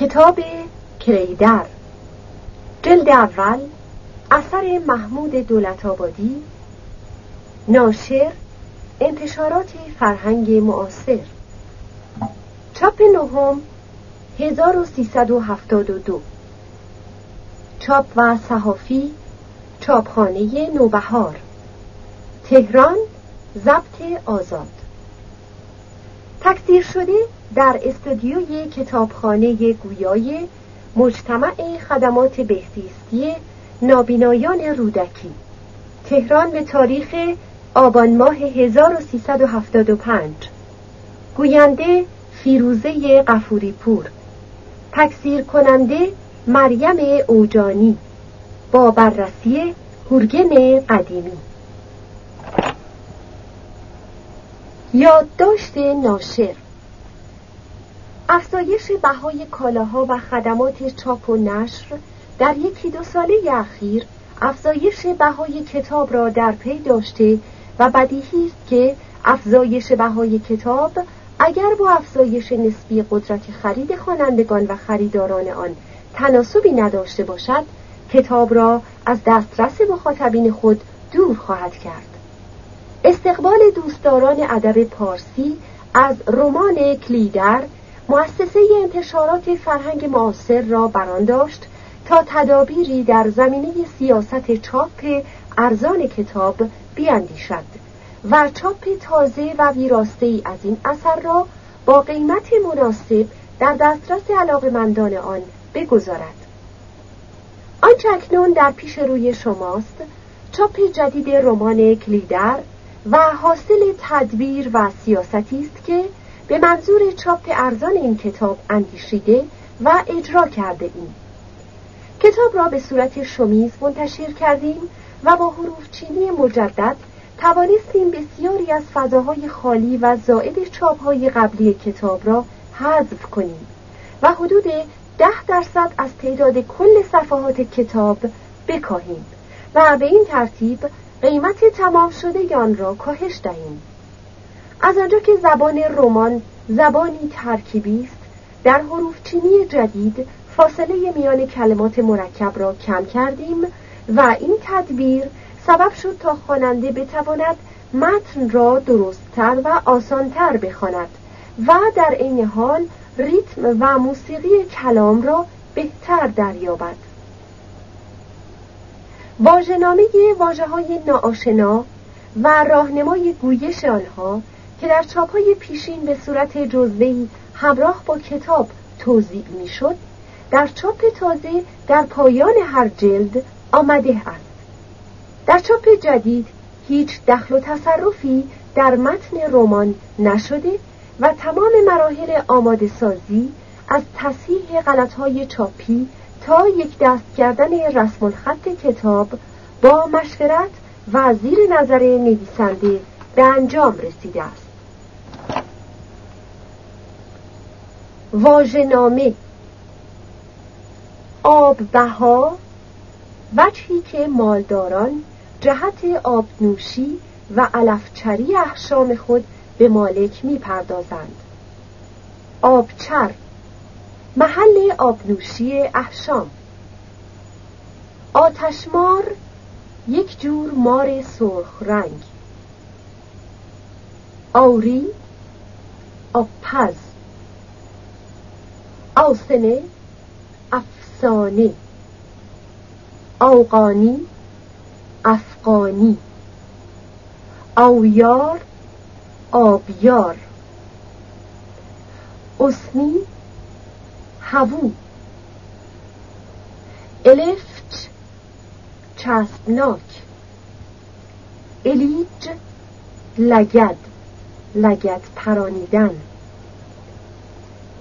کتاب کریدر جلد اول اثر محمود دولت آبادی ناشر انتشارات فرهنگ معاصر. چاپ نهم 1372 چاپ و صحافی چاپخانه نوبهار. تهران ضبط آزاد. تکثیر شده در استودیوی کتابخانه گویای مجتمع خدمات بهزیستی نابینایان رودکی. تهران به تاریخ آبان ماه 1375 گوینده فیروزه قفوری پور تکثیر کننده مریم اوجانی. با بررسی هورگن قدیمی. یادداشت ناشر. افزایش بهای کالاها و خدمات چاپ و نشر در یکی دو ساله اخیر افزایش بهای کتاب را در پی داشته و بدیهی است که افزایش بهای کتاب اگر با افزایش نسبی قدرت خرید خوانندگان و خریداران آن تناسبی نداشته باشد کتاب را از دسترس مخاطبین خود دور خواهد کرد. استقبال دوستداران ادب پارسی از رمان کلیدر مؤسسه انتشارات فرهنگ معاصر را بران داشت تا تدابیری در زمینه سیاست چاپ ارزان کتاب بیاندیشد و چاپ تازه و ویراسته ای از این اثر را با قیمت مناسب در دسترس علاقمندان آن بگذارد. آنچه اکنون در پیش روی شماست چاپ جدید رمان کلیدر و حاصل تدبیر و سیاستی است که به منظور چاپ ارزان این کتاب اندیشیده و اجرا کرده ایم. کتاب را به صورت شمیز منتشر کردیم و با حروف چینی مجدد توانستیم بسیاری از فضاهای خالی و زائد چاپهای قبلی کتاب را حذف کنیم و حدود ده درصد از تعداد کل صفحات کتاب بکاهیم و به این ترتیب قیمت تمام شده آن را کاهش دهیم. از آنجا که زبان رمان زبانی ترکیبی است در حروف چینی جدید فاصله میان کلمات مرکب را کم کردیم و این تدبیر سبب شد تا خواننده بتواند متن را درستتر و آسانتر بخواند و در عین حال ریتم و موسیقی کلام را بهتر دریابد. واژه‌نامه واژه های ناآشنا و راهنمای گویش آنها که در چاپهای پیشین به صورت جزوهی همراه با کتاب توضیح می‌شد در چاپ تازه در پایان هر جلد آمده است. در چاپ جدید هیچ دخل و تصرفی در متن رمان نشده و تمام مراحل آماده سازی از تصحیح غلطهای چاپی تا یک دست کردن رسم الخط کتاب با مشورت و زیر نظر نویسنده به انجام رسیده است. آب بها وجهی که مالداران جهت آبنوشی و علفچری احشام خود به مالک می پردازند آبچر محل آبنوشی احشام. آتشمار یک جور مار سرخ رنگ. آوری آبپز. آسنه افسانه. آوقانی افغانی. آویار آبیار. اسنی هوو. الفت چسبناک. الیج لگد لگد پرانیدن.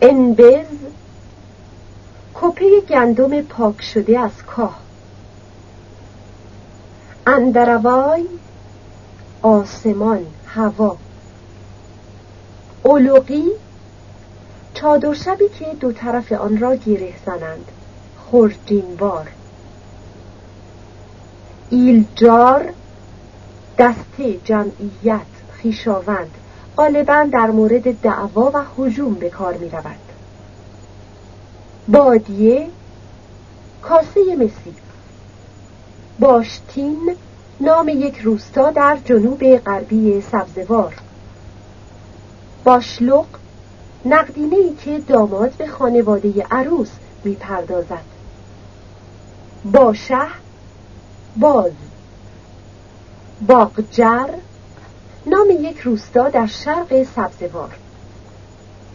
انبز کپه گندم پاک شده از کاه. اندروای آسمان هوا. اولوقی چادر شبی که دو طرف آن را گیره زنند. خرجینوار ایلجار دسته جمعیت خیشاوند غالبا در مورد دعوا و حجوم به کار می رود بادیه کاسه مسی. باشتین نام یک روستا در جنوب غربی سبزوار. باشلق نقدینه ای که داماد به خانواده عروس می‌پردازد. باشه باز. باغجر نام یک روستا در شرق سبزوار.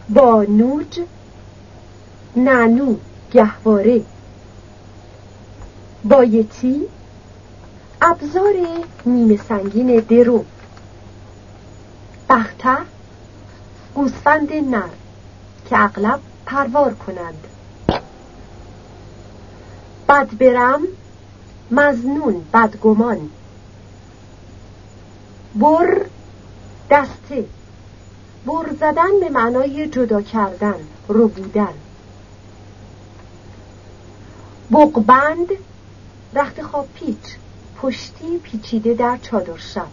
بانوج نانو گهواره. بایتی ابزار نیمه سنگین درو. بخته گوسفند نر. که اغلب پروار کنند. بدبرم مزنون بدگمان. بر دسته. بر زدن به معنای جدا کردن رو بودن. بقبند رخت خواب پیچ پشتی پیچیده در چادر شب.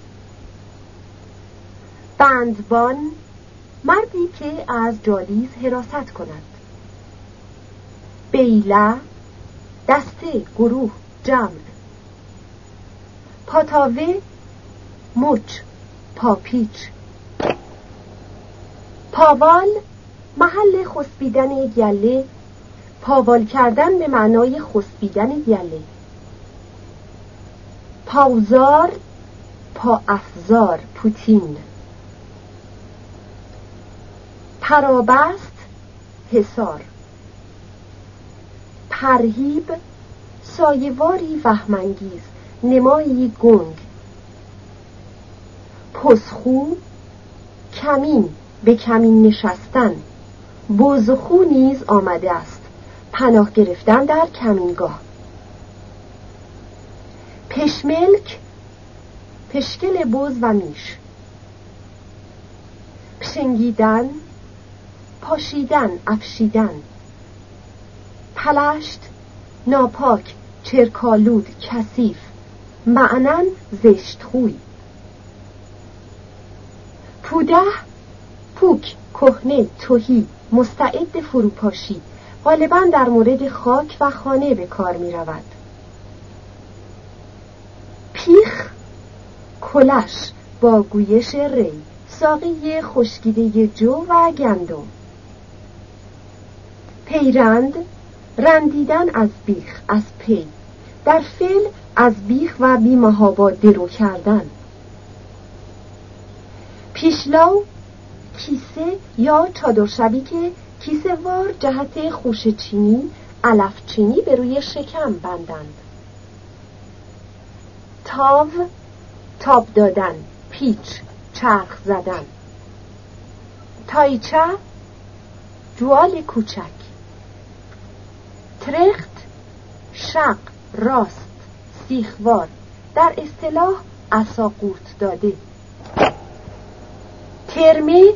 بندبان مردی که از جالیز حراست کند. بیله دسته گروه جمع. پاتاوه مچ پاپیچ. پاوال محل خسبیدن گله پاوال کردن به معنای خسبیدن گله پاوزار پا افزار پوتین. پرابست حسار پرهیب سایواری وهمانگیز نمایی گنگ. پسخو کمین به کمین نشستن. بزخو نیز آمده است پناه گرفتن در کمینگاه. پشملک پشکل بز و میش. پشنگیدن پاشیدن افشیدن. پلشت ناپاک چرکالود کثیف. معنن زشت خوی پوده پوک کهنه توهی مستعد فروپاشی. غالبا در مورد خاک و خانه به کار می رود پیخ کلش با گویش ری. ساقی خشکیده جو و گندم. پیرند رندیدن از بیخ از پی. در فعل از بیخ و بیمهابا درو کردن. پیشلاو کیسه یا چادرشبی که کیسه وار جهت خوش چینی علف چینی به روی شکم بندند. تاو تاب دادن پیچ چرخ زدن. تایچه جوال کوچک. ترخت شق راست سیخوار. در اصطلاح اساقوت داده. ترمه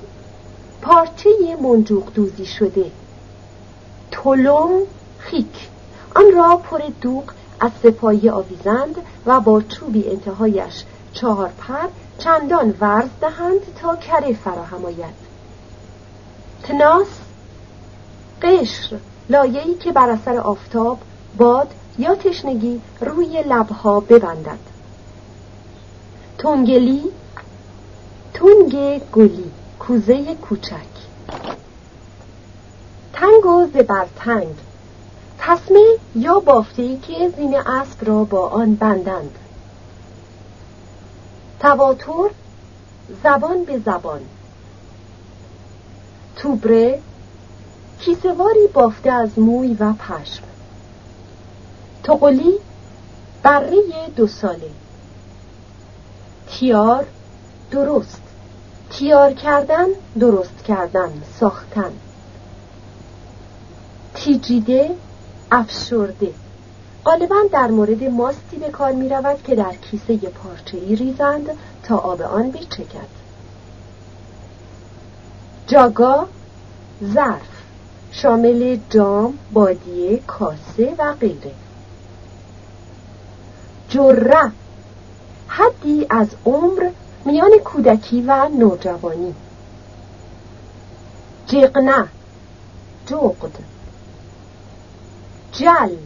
پارچه منجوق دوزی شده. تلوم خیک. آن را پر دوغ از سپایی آویزند و با چوبی انتهایش چهار پر چندان ورز دهند تا کره فراهم آید. تناس قشر. لایه‌ای که بر اثر آفتاب باد یا تشنگی روی لبها ببندد. تونگلی تونگ گلی کوزه کوچک. تنگ و زبرتنگ. تسمه یا بافتهی که زین اسب را با آن بندند. تواتر زبان به زبان. توبره کیسواری بافته از موی و پشم. تقلی بره دو ساله. تیار درست. تیار کردن درست کردن ساختن. تیجیده افشرده. غالبا در مورد ماستی به کار می رود که در کیسه پارچه ای ریزند تا آب آن بچکد جاگا ظرف. شامل جام، بادیه، کاسه و غیره. جره حدی از عمر میان کودکی و نوجوانی. جقنه جغد. جل.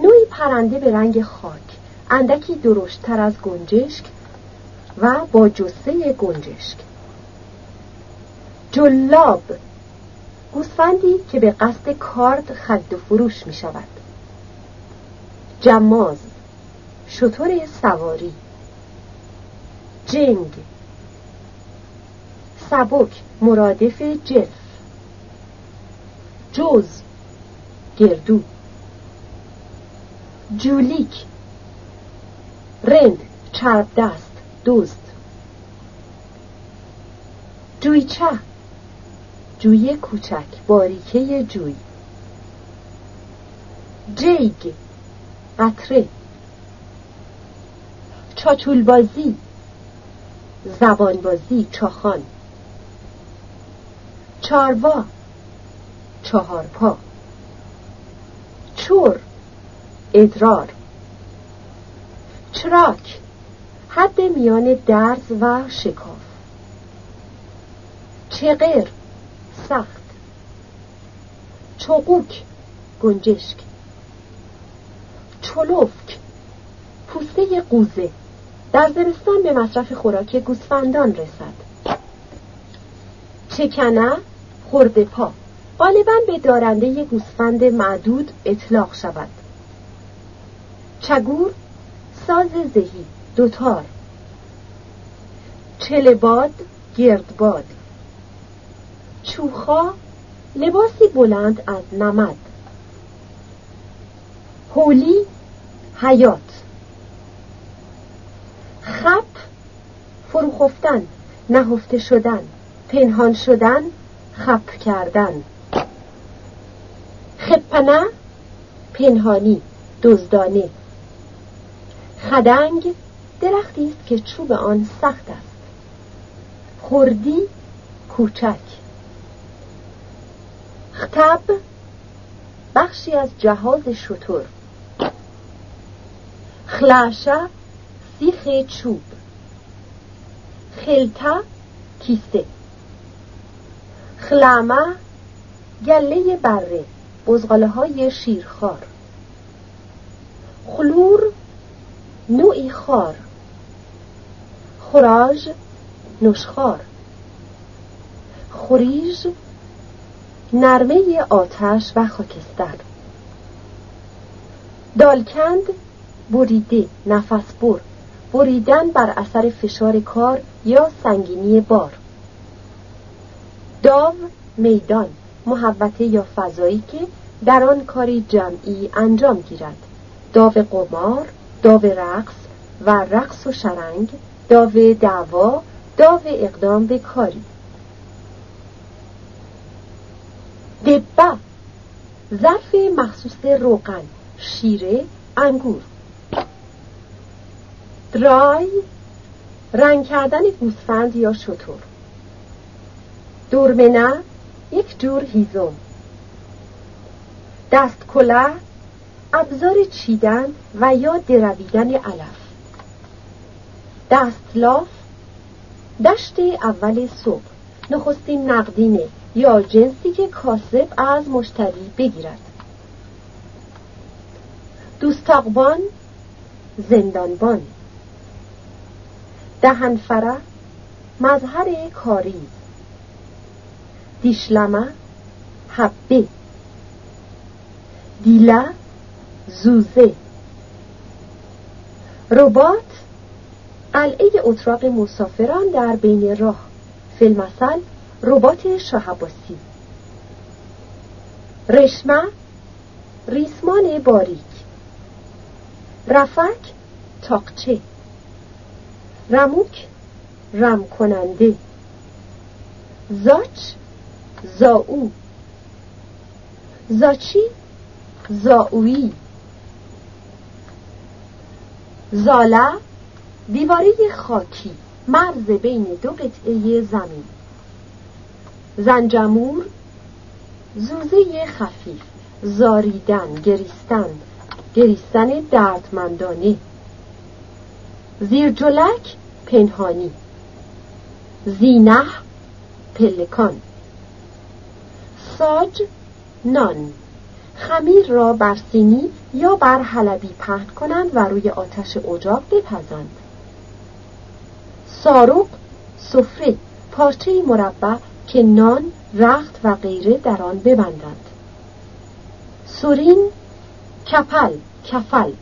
نوعی پرنده به رنگ خاک. اندکی درشتتر از گنجشک و با جسه گنجشک. جلاب. گوسفندی که به قصد کارد خرید و فروش می شود جماز شطور سواری جنگ سبک مرادف جف جوز گردو جولیک رند چرب دست دوست جویچه جوی کوچک باریکه جوی. جیگ قطره. چاچولبازی زبانبازی چاخان. چاروا چهارپا. چور ادرار. چراک حد میان درز و شکاف. چغر سخت. چقوک گنجشک. چلوفک پوسته قوزه. در زمستان به مصرف خوراک گوسفندان رسد. چکنه خورده پا. غالبا به دارنده گوسفند معدود اطلاق شود. چگور ساز زهی دوتار. چلباد گردباد. چوخا لباسی بلند از نمد. هولی حیات. خپ فروخفتن نهفته شدن پنهان شدن خپ کردن. خپنه پنهانی دزدانه. خدنگ درختی است که چوب آن سخت است. خردی کوچک. خطب بخشی از جهاز شطور خلاشه سیخ چوب. خلطه کیسه. خلامه گله بره بزغاله های شیرخوار. خلور نوعی خار. خراج نشخار خریج نرمه آتش و خاکستر. دالکند بریده نفس بر. بریدن بر اثر فشار کار یا سنگینی بار. داو میدان محوته یا فضایی که در آن کاری جمعی انجام گیرد. داو قمار داو رقص و رقص و شرنگ داو دعوا داو اقدام به کاری. دبه ظرف مخصوص روغن شیره انگور. درای رنگ کردن گوسفند یا شطور. دورمنه یک جور هیزم. دست کله ابزار چیدن و یا درویدن علف. دستلاف دشت اول صبح. نخستین نقدینه یا جنسی که کاسب از مشتری بگیرد. دوستاقبان زندانبان. دهنفره مظهر کاریز دیشلمه حبه. دیله زوزه. ربات قلعه اتراق مسافران در بین راه. فیلمسل ربات شهباسی. رشمه ریسمان باریک. رفک تاقچه. رموک رم کننده زاچ زاو. زاچی زاویی زاله دیواره خاکی. مرز بین دو قطعه زمین. زنجمور زوزه خفیف زاریدن گریستن گریستن دردمندانه. زیرجلک پنهانی. زینه پلکان. ساج نان. خمیر را بر سینی یا بر حلبی پهن کنند و روی آتش اجاق بپزند. ساروق سفره پارچه مربع که نان رخت و غیره در آن ببندند. سورین کپل کفل.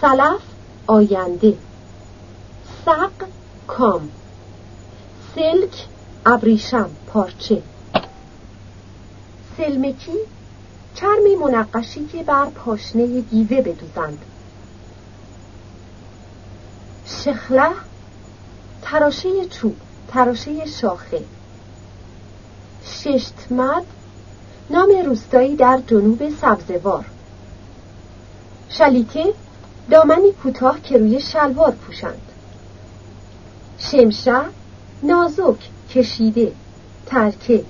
سلف آینده. سق: کام. سلک ابریشم پارچه. سلمکی چرمی منقشی که بر پاشنه گیوه بدوزند. شخله تراشه چوب تراشه شاخه. ششتمد نام روستایی در جنوب سبزوار. شلیته دامنی کوتاه که روی شلوار پوشند. شمشه نازک کشیده ترکه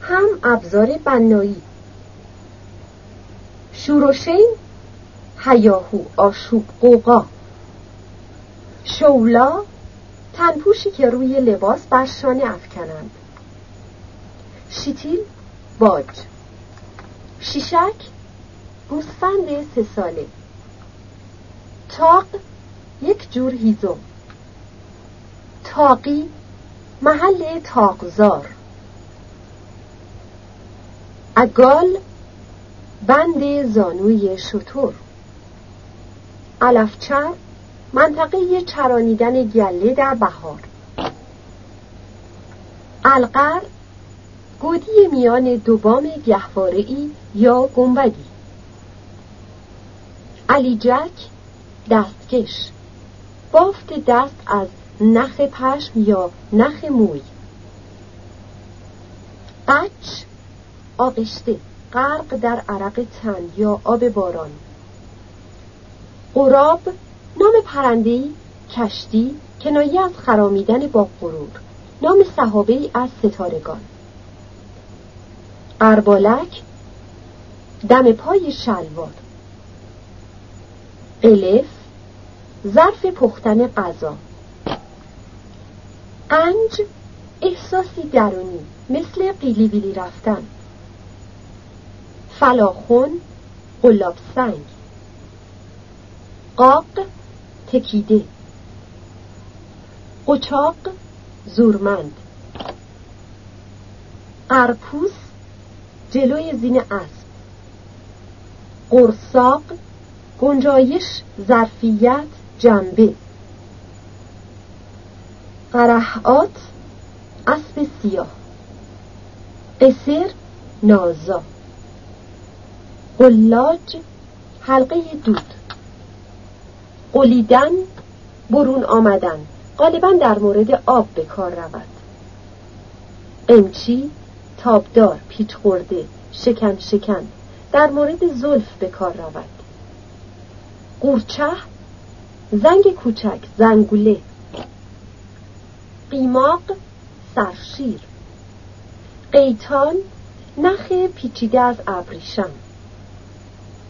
هم ابزار بنایی. شوروشین هیاهو آشوب قوقا شولا تنپوشی که روی لباس بر شانه افکنند. شیتیل باج. شیشک؟ گوسفند سه ساله. تاق؟ یک جور هیزم. تاقی؟ محل تاقزار. اگال؟ بند زانوی شطور علفچر منطقه چرانیدن گله در بهار. القر؟ گودی میان دو بام گهوارهای یا گنبدی. علیجک دستکش. بافت دست از نخ پشم یا نخ موی. قچ آغشته. غرق در عرق تن یا آب باران. قراب نام پرندهی کشتی کنایه از خرامیدن با غرور. نام صحابه از ستارگان. اربالک دم پای شلوار. الف ظرف پختن غذا. قنج احساسی درونی مثل قیلی بیلی رفتن. فلاخون قلاب سنگ. قاق تکیده. قچاق زورمند. قرپوس جلوی زین اسب. قرصاق گنجایش ظرفیت جنبه. قرحات اسب سیاه. قصر نازا. قلاج حلقه دود. قلیدن برون آمدن. غالبا در مورد آب به کار رود. قمچی تابدار پیچ خورده شکن شکن. در مورد زلف به کار رود. قورچه زنگ کوچک زنگوله. قیماق سرشیر. قیتان نخ پیچیده از ابریشم.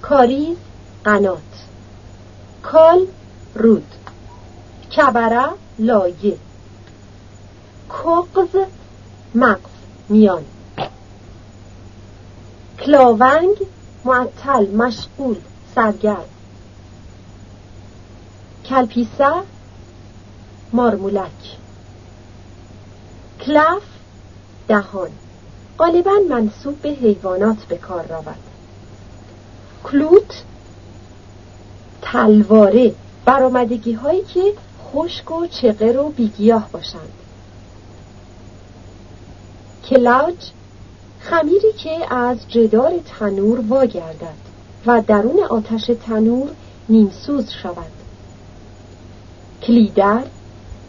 کاریز قنات. کال رود. کبره لایه. کغز مغز میان. کلاونگ معطل مشغول سرگرد کلپیسه مارمولک. کلف دهان. غالبا منصوب به حیوانات به کار رود. کلوت تلواره. برآمدگی هایی که خشک و چقر و بیگیاه باشند. کلاج خمیری که از جدار تنور واگردد و درون آتش تنور نیمسوز شود. کلیدر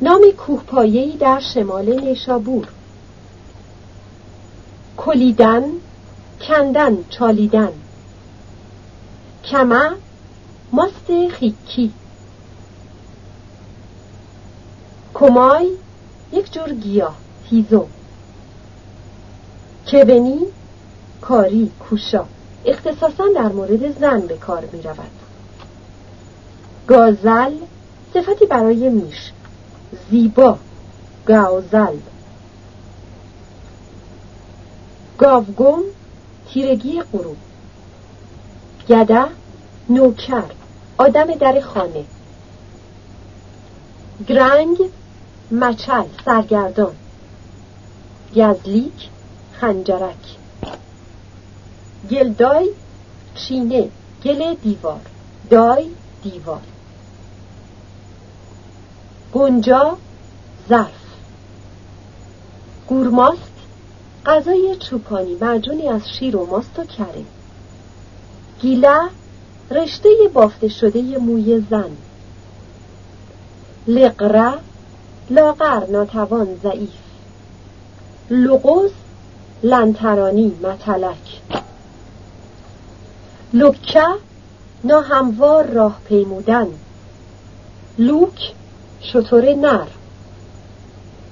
نام کوهپایه‌ای در شمال نیشابور. کلیدن کندن چالیدن. کمه ماست خیکی. کمای یک جور گیاه هیزو کبنی کاری کوشا. اختصاصا در مورد زن به کار می رود گازل صفتی برای میش. زیبا گاوزل گاوگم تیرگی غروب گده نوکر آدم در خانه. گرنگ مچل سرگردان. گزلیک خنجرک. گلدای چینه گل دیوار دای دیوار. گنجا ظرف. گورماست غذای چوپانی معجونی از شیر و ماست و کره. گیله رشته بافته شده موی زن. لقره لاغر ناتوان ضعیف. لغوز لنترانی متلک. لکه ناهموار راه پیمودن. لوک شطور نر.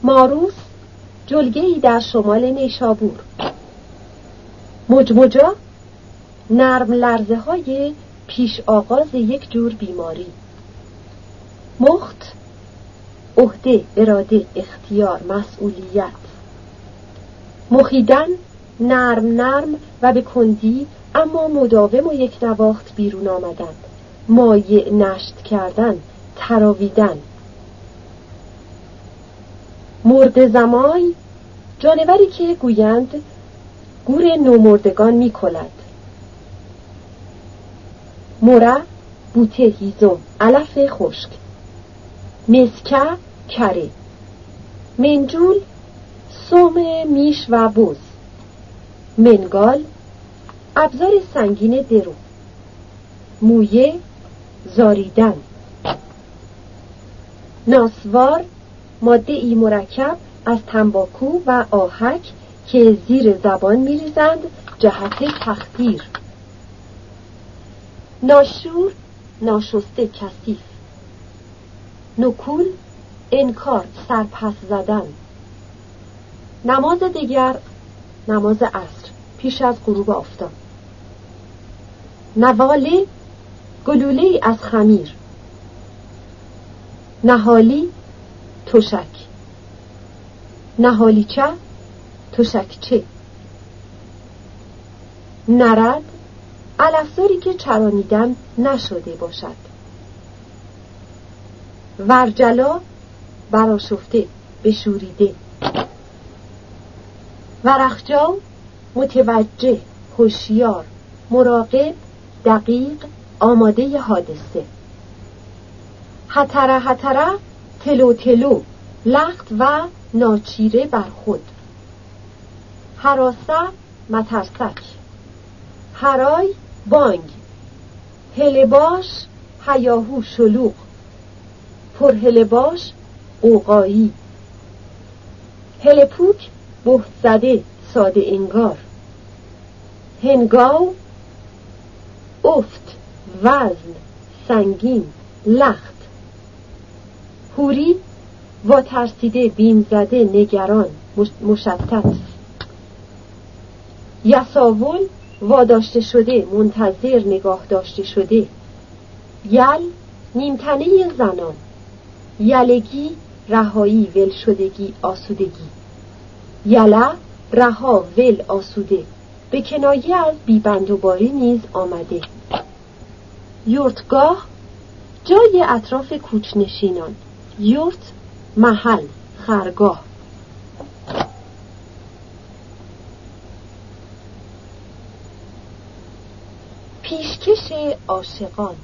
ماروس جلگه ای در شمال نیشابور. مجمجا نرم لرزه های پیش آغاز یک جور بیماری. مخت عهده اراده اختیار مسئولیت. مخیدن نرم نرم و به کندی اما مداوم و یک نواخت بیرون آمدن مایع نشت کردن تراویدن. مرد زمای جانوری که گویند گور نومردگان می کلد. مره بوته هیزم علف خشک. مسکه کره. منجول سوم میش و بوز. منگال ابزار سنگین درو. مویه زاریدن. ناسوار ماده ای مرکب از تنباکو و آهک که زیر زبان میریزند جهت تخدیر. ناشور ناشسته کثیف. نکول انکار سرپس زدن. نماز دیگر نماز عصر پیش از غروب آفتاب. نواله گلوله از خمیر. نهالی تشک. نهالیچه تشکچه نرد علفزاری که چرانیدن نشده باشد. ورجلا براشفته بشوریده. ورخجا متوجه هوشیار مراقب دقیق آماده حادثه. حتره حتره تلو تلو لخت و ناچیره بر خود. حراسه مترسک. هرای بانگ. هلباش هیاهو شلوغ. پرهلباش قوقایی هلپوک بهت زده ساده انگار. هنگاو افت وزن سنگین لخت. هوری و ترسیده بیم زده نگران مشتت. یساول واداشته شده منتظر نگاه داشته شده. یل نیمتنه زنان. یلگی رهایی ول شدگی آسودگی. یله رها ول آسوده. به کنایه از بیبندوباری نیز آمده. یورتگاه جای اطراف کوچنشینان. یورت محل خرگاه. پیشکش عاشقان.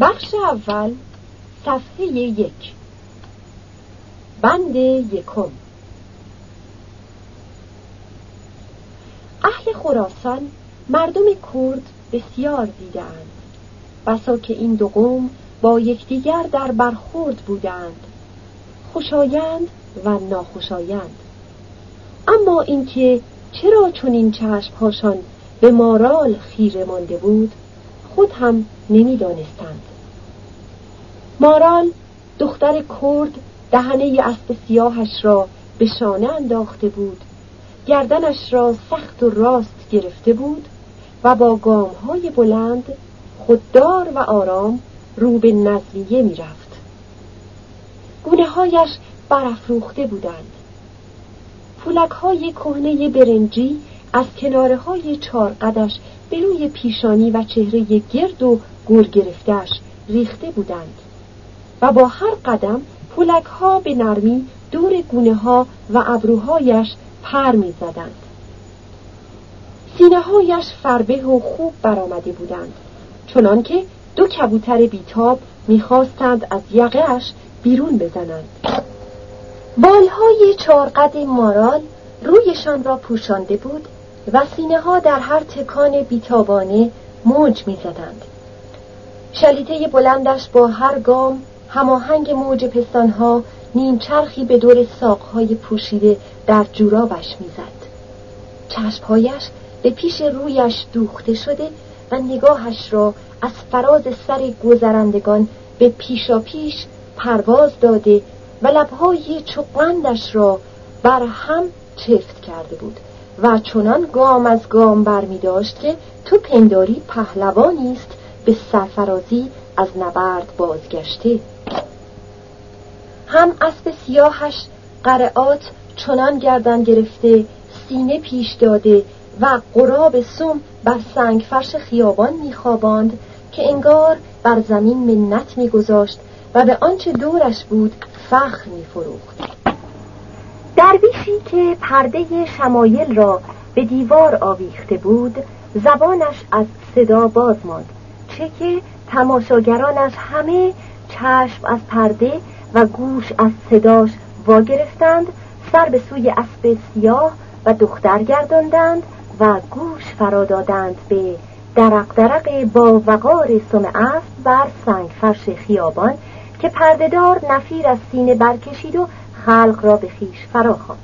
بخش اول صفحه یک. بند یکم. اهل خراسان مردم کرد بسیار دیدند بسا که این دو قوم با یکدیگر در برخورد بودند. خوشایند و ناخوشایند. اما اینکه چرا چون این چشمهاشان به مارال خیره مانده بود خود هم نمی‌دانستند. مارال دختر کرد دهنه اسب سیاهش را به شانه انداخته بود. گردنش را سخت و راست گرفته بود و با های بلند خوددار و آرام رو به نزلیه می رفت. گونه هایش برافروخته بودند. فولک های کهنه برنجی از کناره های چارقدش به روی پیشانی و چهره گرد و گور گرفتش ریخته بودند. و با هر قدم فولک ها به نرمی دور گونه ها و ابروهایش پر می زدند. سینه هایش فربه و خوب برآمده بودند چنانکه دو کبوتر بیتاب می‌خواستند از یقهش بیرون بزنند بالهای چارقد مارال رویشان را پوشانده بود و سینه ها در هر تکان بیتابانه موج می‌زدند شلیته بلندش با هر گام هماهنگ موج پستانها نیم چرخی به دور ساقهای پوشیده در جورابش می‌زد. چشمهایش به پیش رویش دوخته شده و نگاهش را از فراز سر گذرندگان به پیشا پیش پرواز داده و لبهای چقندش را بر هم چفت کرده بود و چنان گام از گام برمی داشت که تو پنداری پهلوانی است به سرفرازی از نبرد بازگشته. هم اسب سیاهش قرعات چنان گردن گرفته سینه پیش داده و قراب سوم بر سنگ فرش خیابان میخواباند که انگار بر زمین منت میگذاشت و به آنچه دورش بود فخر میفروخت. درویشی که پرده شمایل را به دیوار آویخته بود زبانش از صدا باز ماند چه که تماشاگرانش همه چشم از پرده و گوش از صداش واگرفتند سر به سوی اسب سیاه و دختر گرداندند و گوش فرا دادند به درق درق با وقار سم اسب بر سنگ فرش خیابان که پردهدار نفیر از سینه برکشید و خلق را به خیش فرا خواند.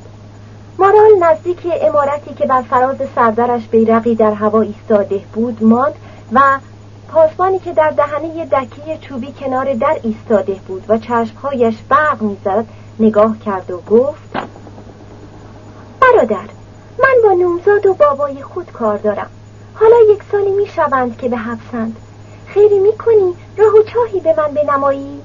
مارال نزدیک امارتی که بر فراز سردرش بیرقی در هوا ایستاده بود ماند و پاسبانی که در دهنه دکی چوبی کنار در ایستاده بود و چشمهایش برق می‌زد نگاه کرد و گفت برادر من با نومزاد و بابای خود کار دارم. حالا یک سالی می شوند که به حبسند خیری می کنی راه و چاهی به من بنمایی؟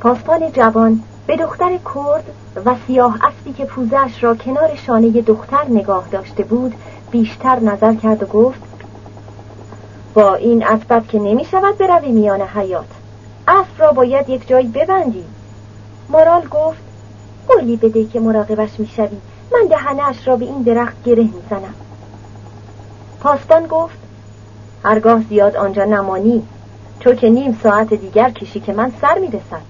پاسبان جوان به دختر کرد و سیاه اسبی که پوزش را کنار شانه دختر نگاه داشته بود بیشتر نظر کرد و گفت با این اسبت که نمی شود بروی میان حیات. اسب را باید یک جایی ببندی. مارال گفت قولی بده که مراقبش می‌شوی. من دهنش را به این درخت گره می‌زنم. پاسبان گفت هرگاه زیاد آنجا نمانی چون که نیم ساعت دیگر کشی که من سر می‌رسد.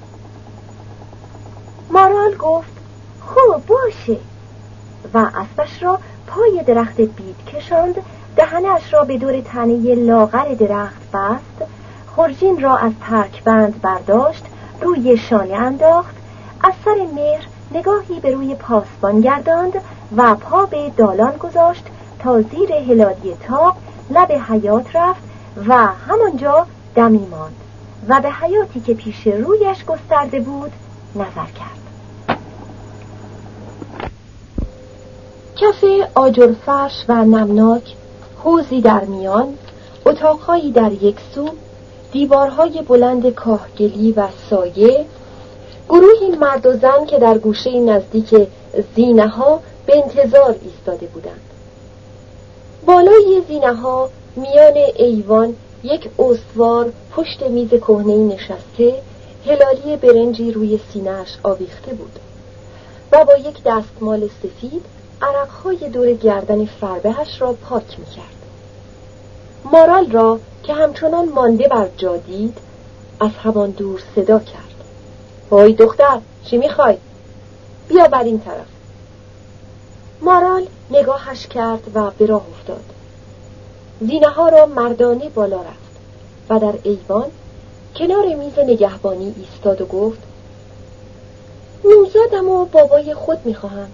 مارال گفت خوب باشه. و اسبش را پای درخت بید کشاند دهنش را به دور تنه لاغر درخت بست. خورجین را از ترک بند برداشت روی شانه انداخت. از سر مهر نگاهی به روی پاسبان گرداند و پا به دالان گذاشت تا زیر هلادی تاق لب حیات رفت و همانجا دمی ماند و به حیاتی که پیش رویش گسترده بود نظر کرد. کف آجرفرش و نمناک حوزی در میان اتاقهایی در یک سو دیوارهای بلند کاهگلی و سایه گروهی مرد و زن که در گوشه نزدیک زینه ها به انتظار ایستاده بودند. بالای زینه ها میان ایوان یک استوار پشت میز کهنه نشسته هلالی برنجی روی سینهش آویخته بود و با یک دستمال سفید عرقهای دور گردن فربهش را پاک می‌کرد. مارال را که همچنان مانده بر جا دید از همان دور صدا کرد. وای دختر چی می‌خوای؟ بیا بر این طرف. مارال نگاهش کرد و به راه افتاد. زینه ها را مردانه بالا رفت و در ایوان کنار میز نگهبانی ایستاد و گفت نوزادم و بابای خود می‌خواهم.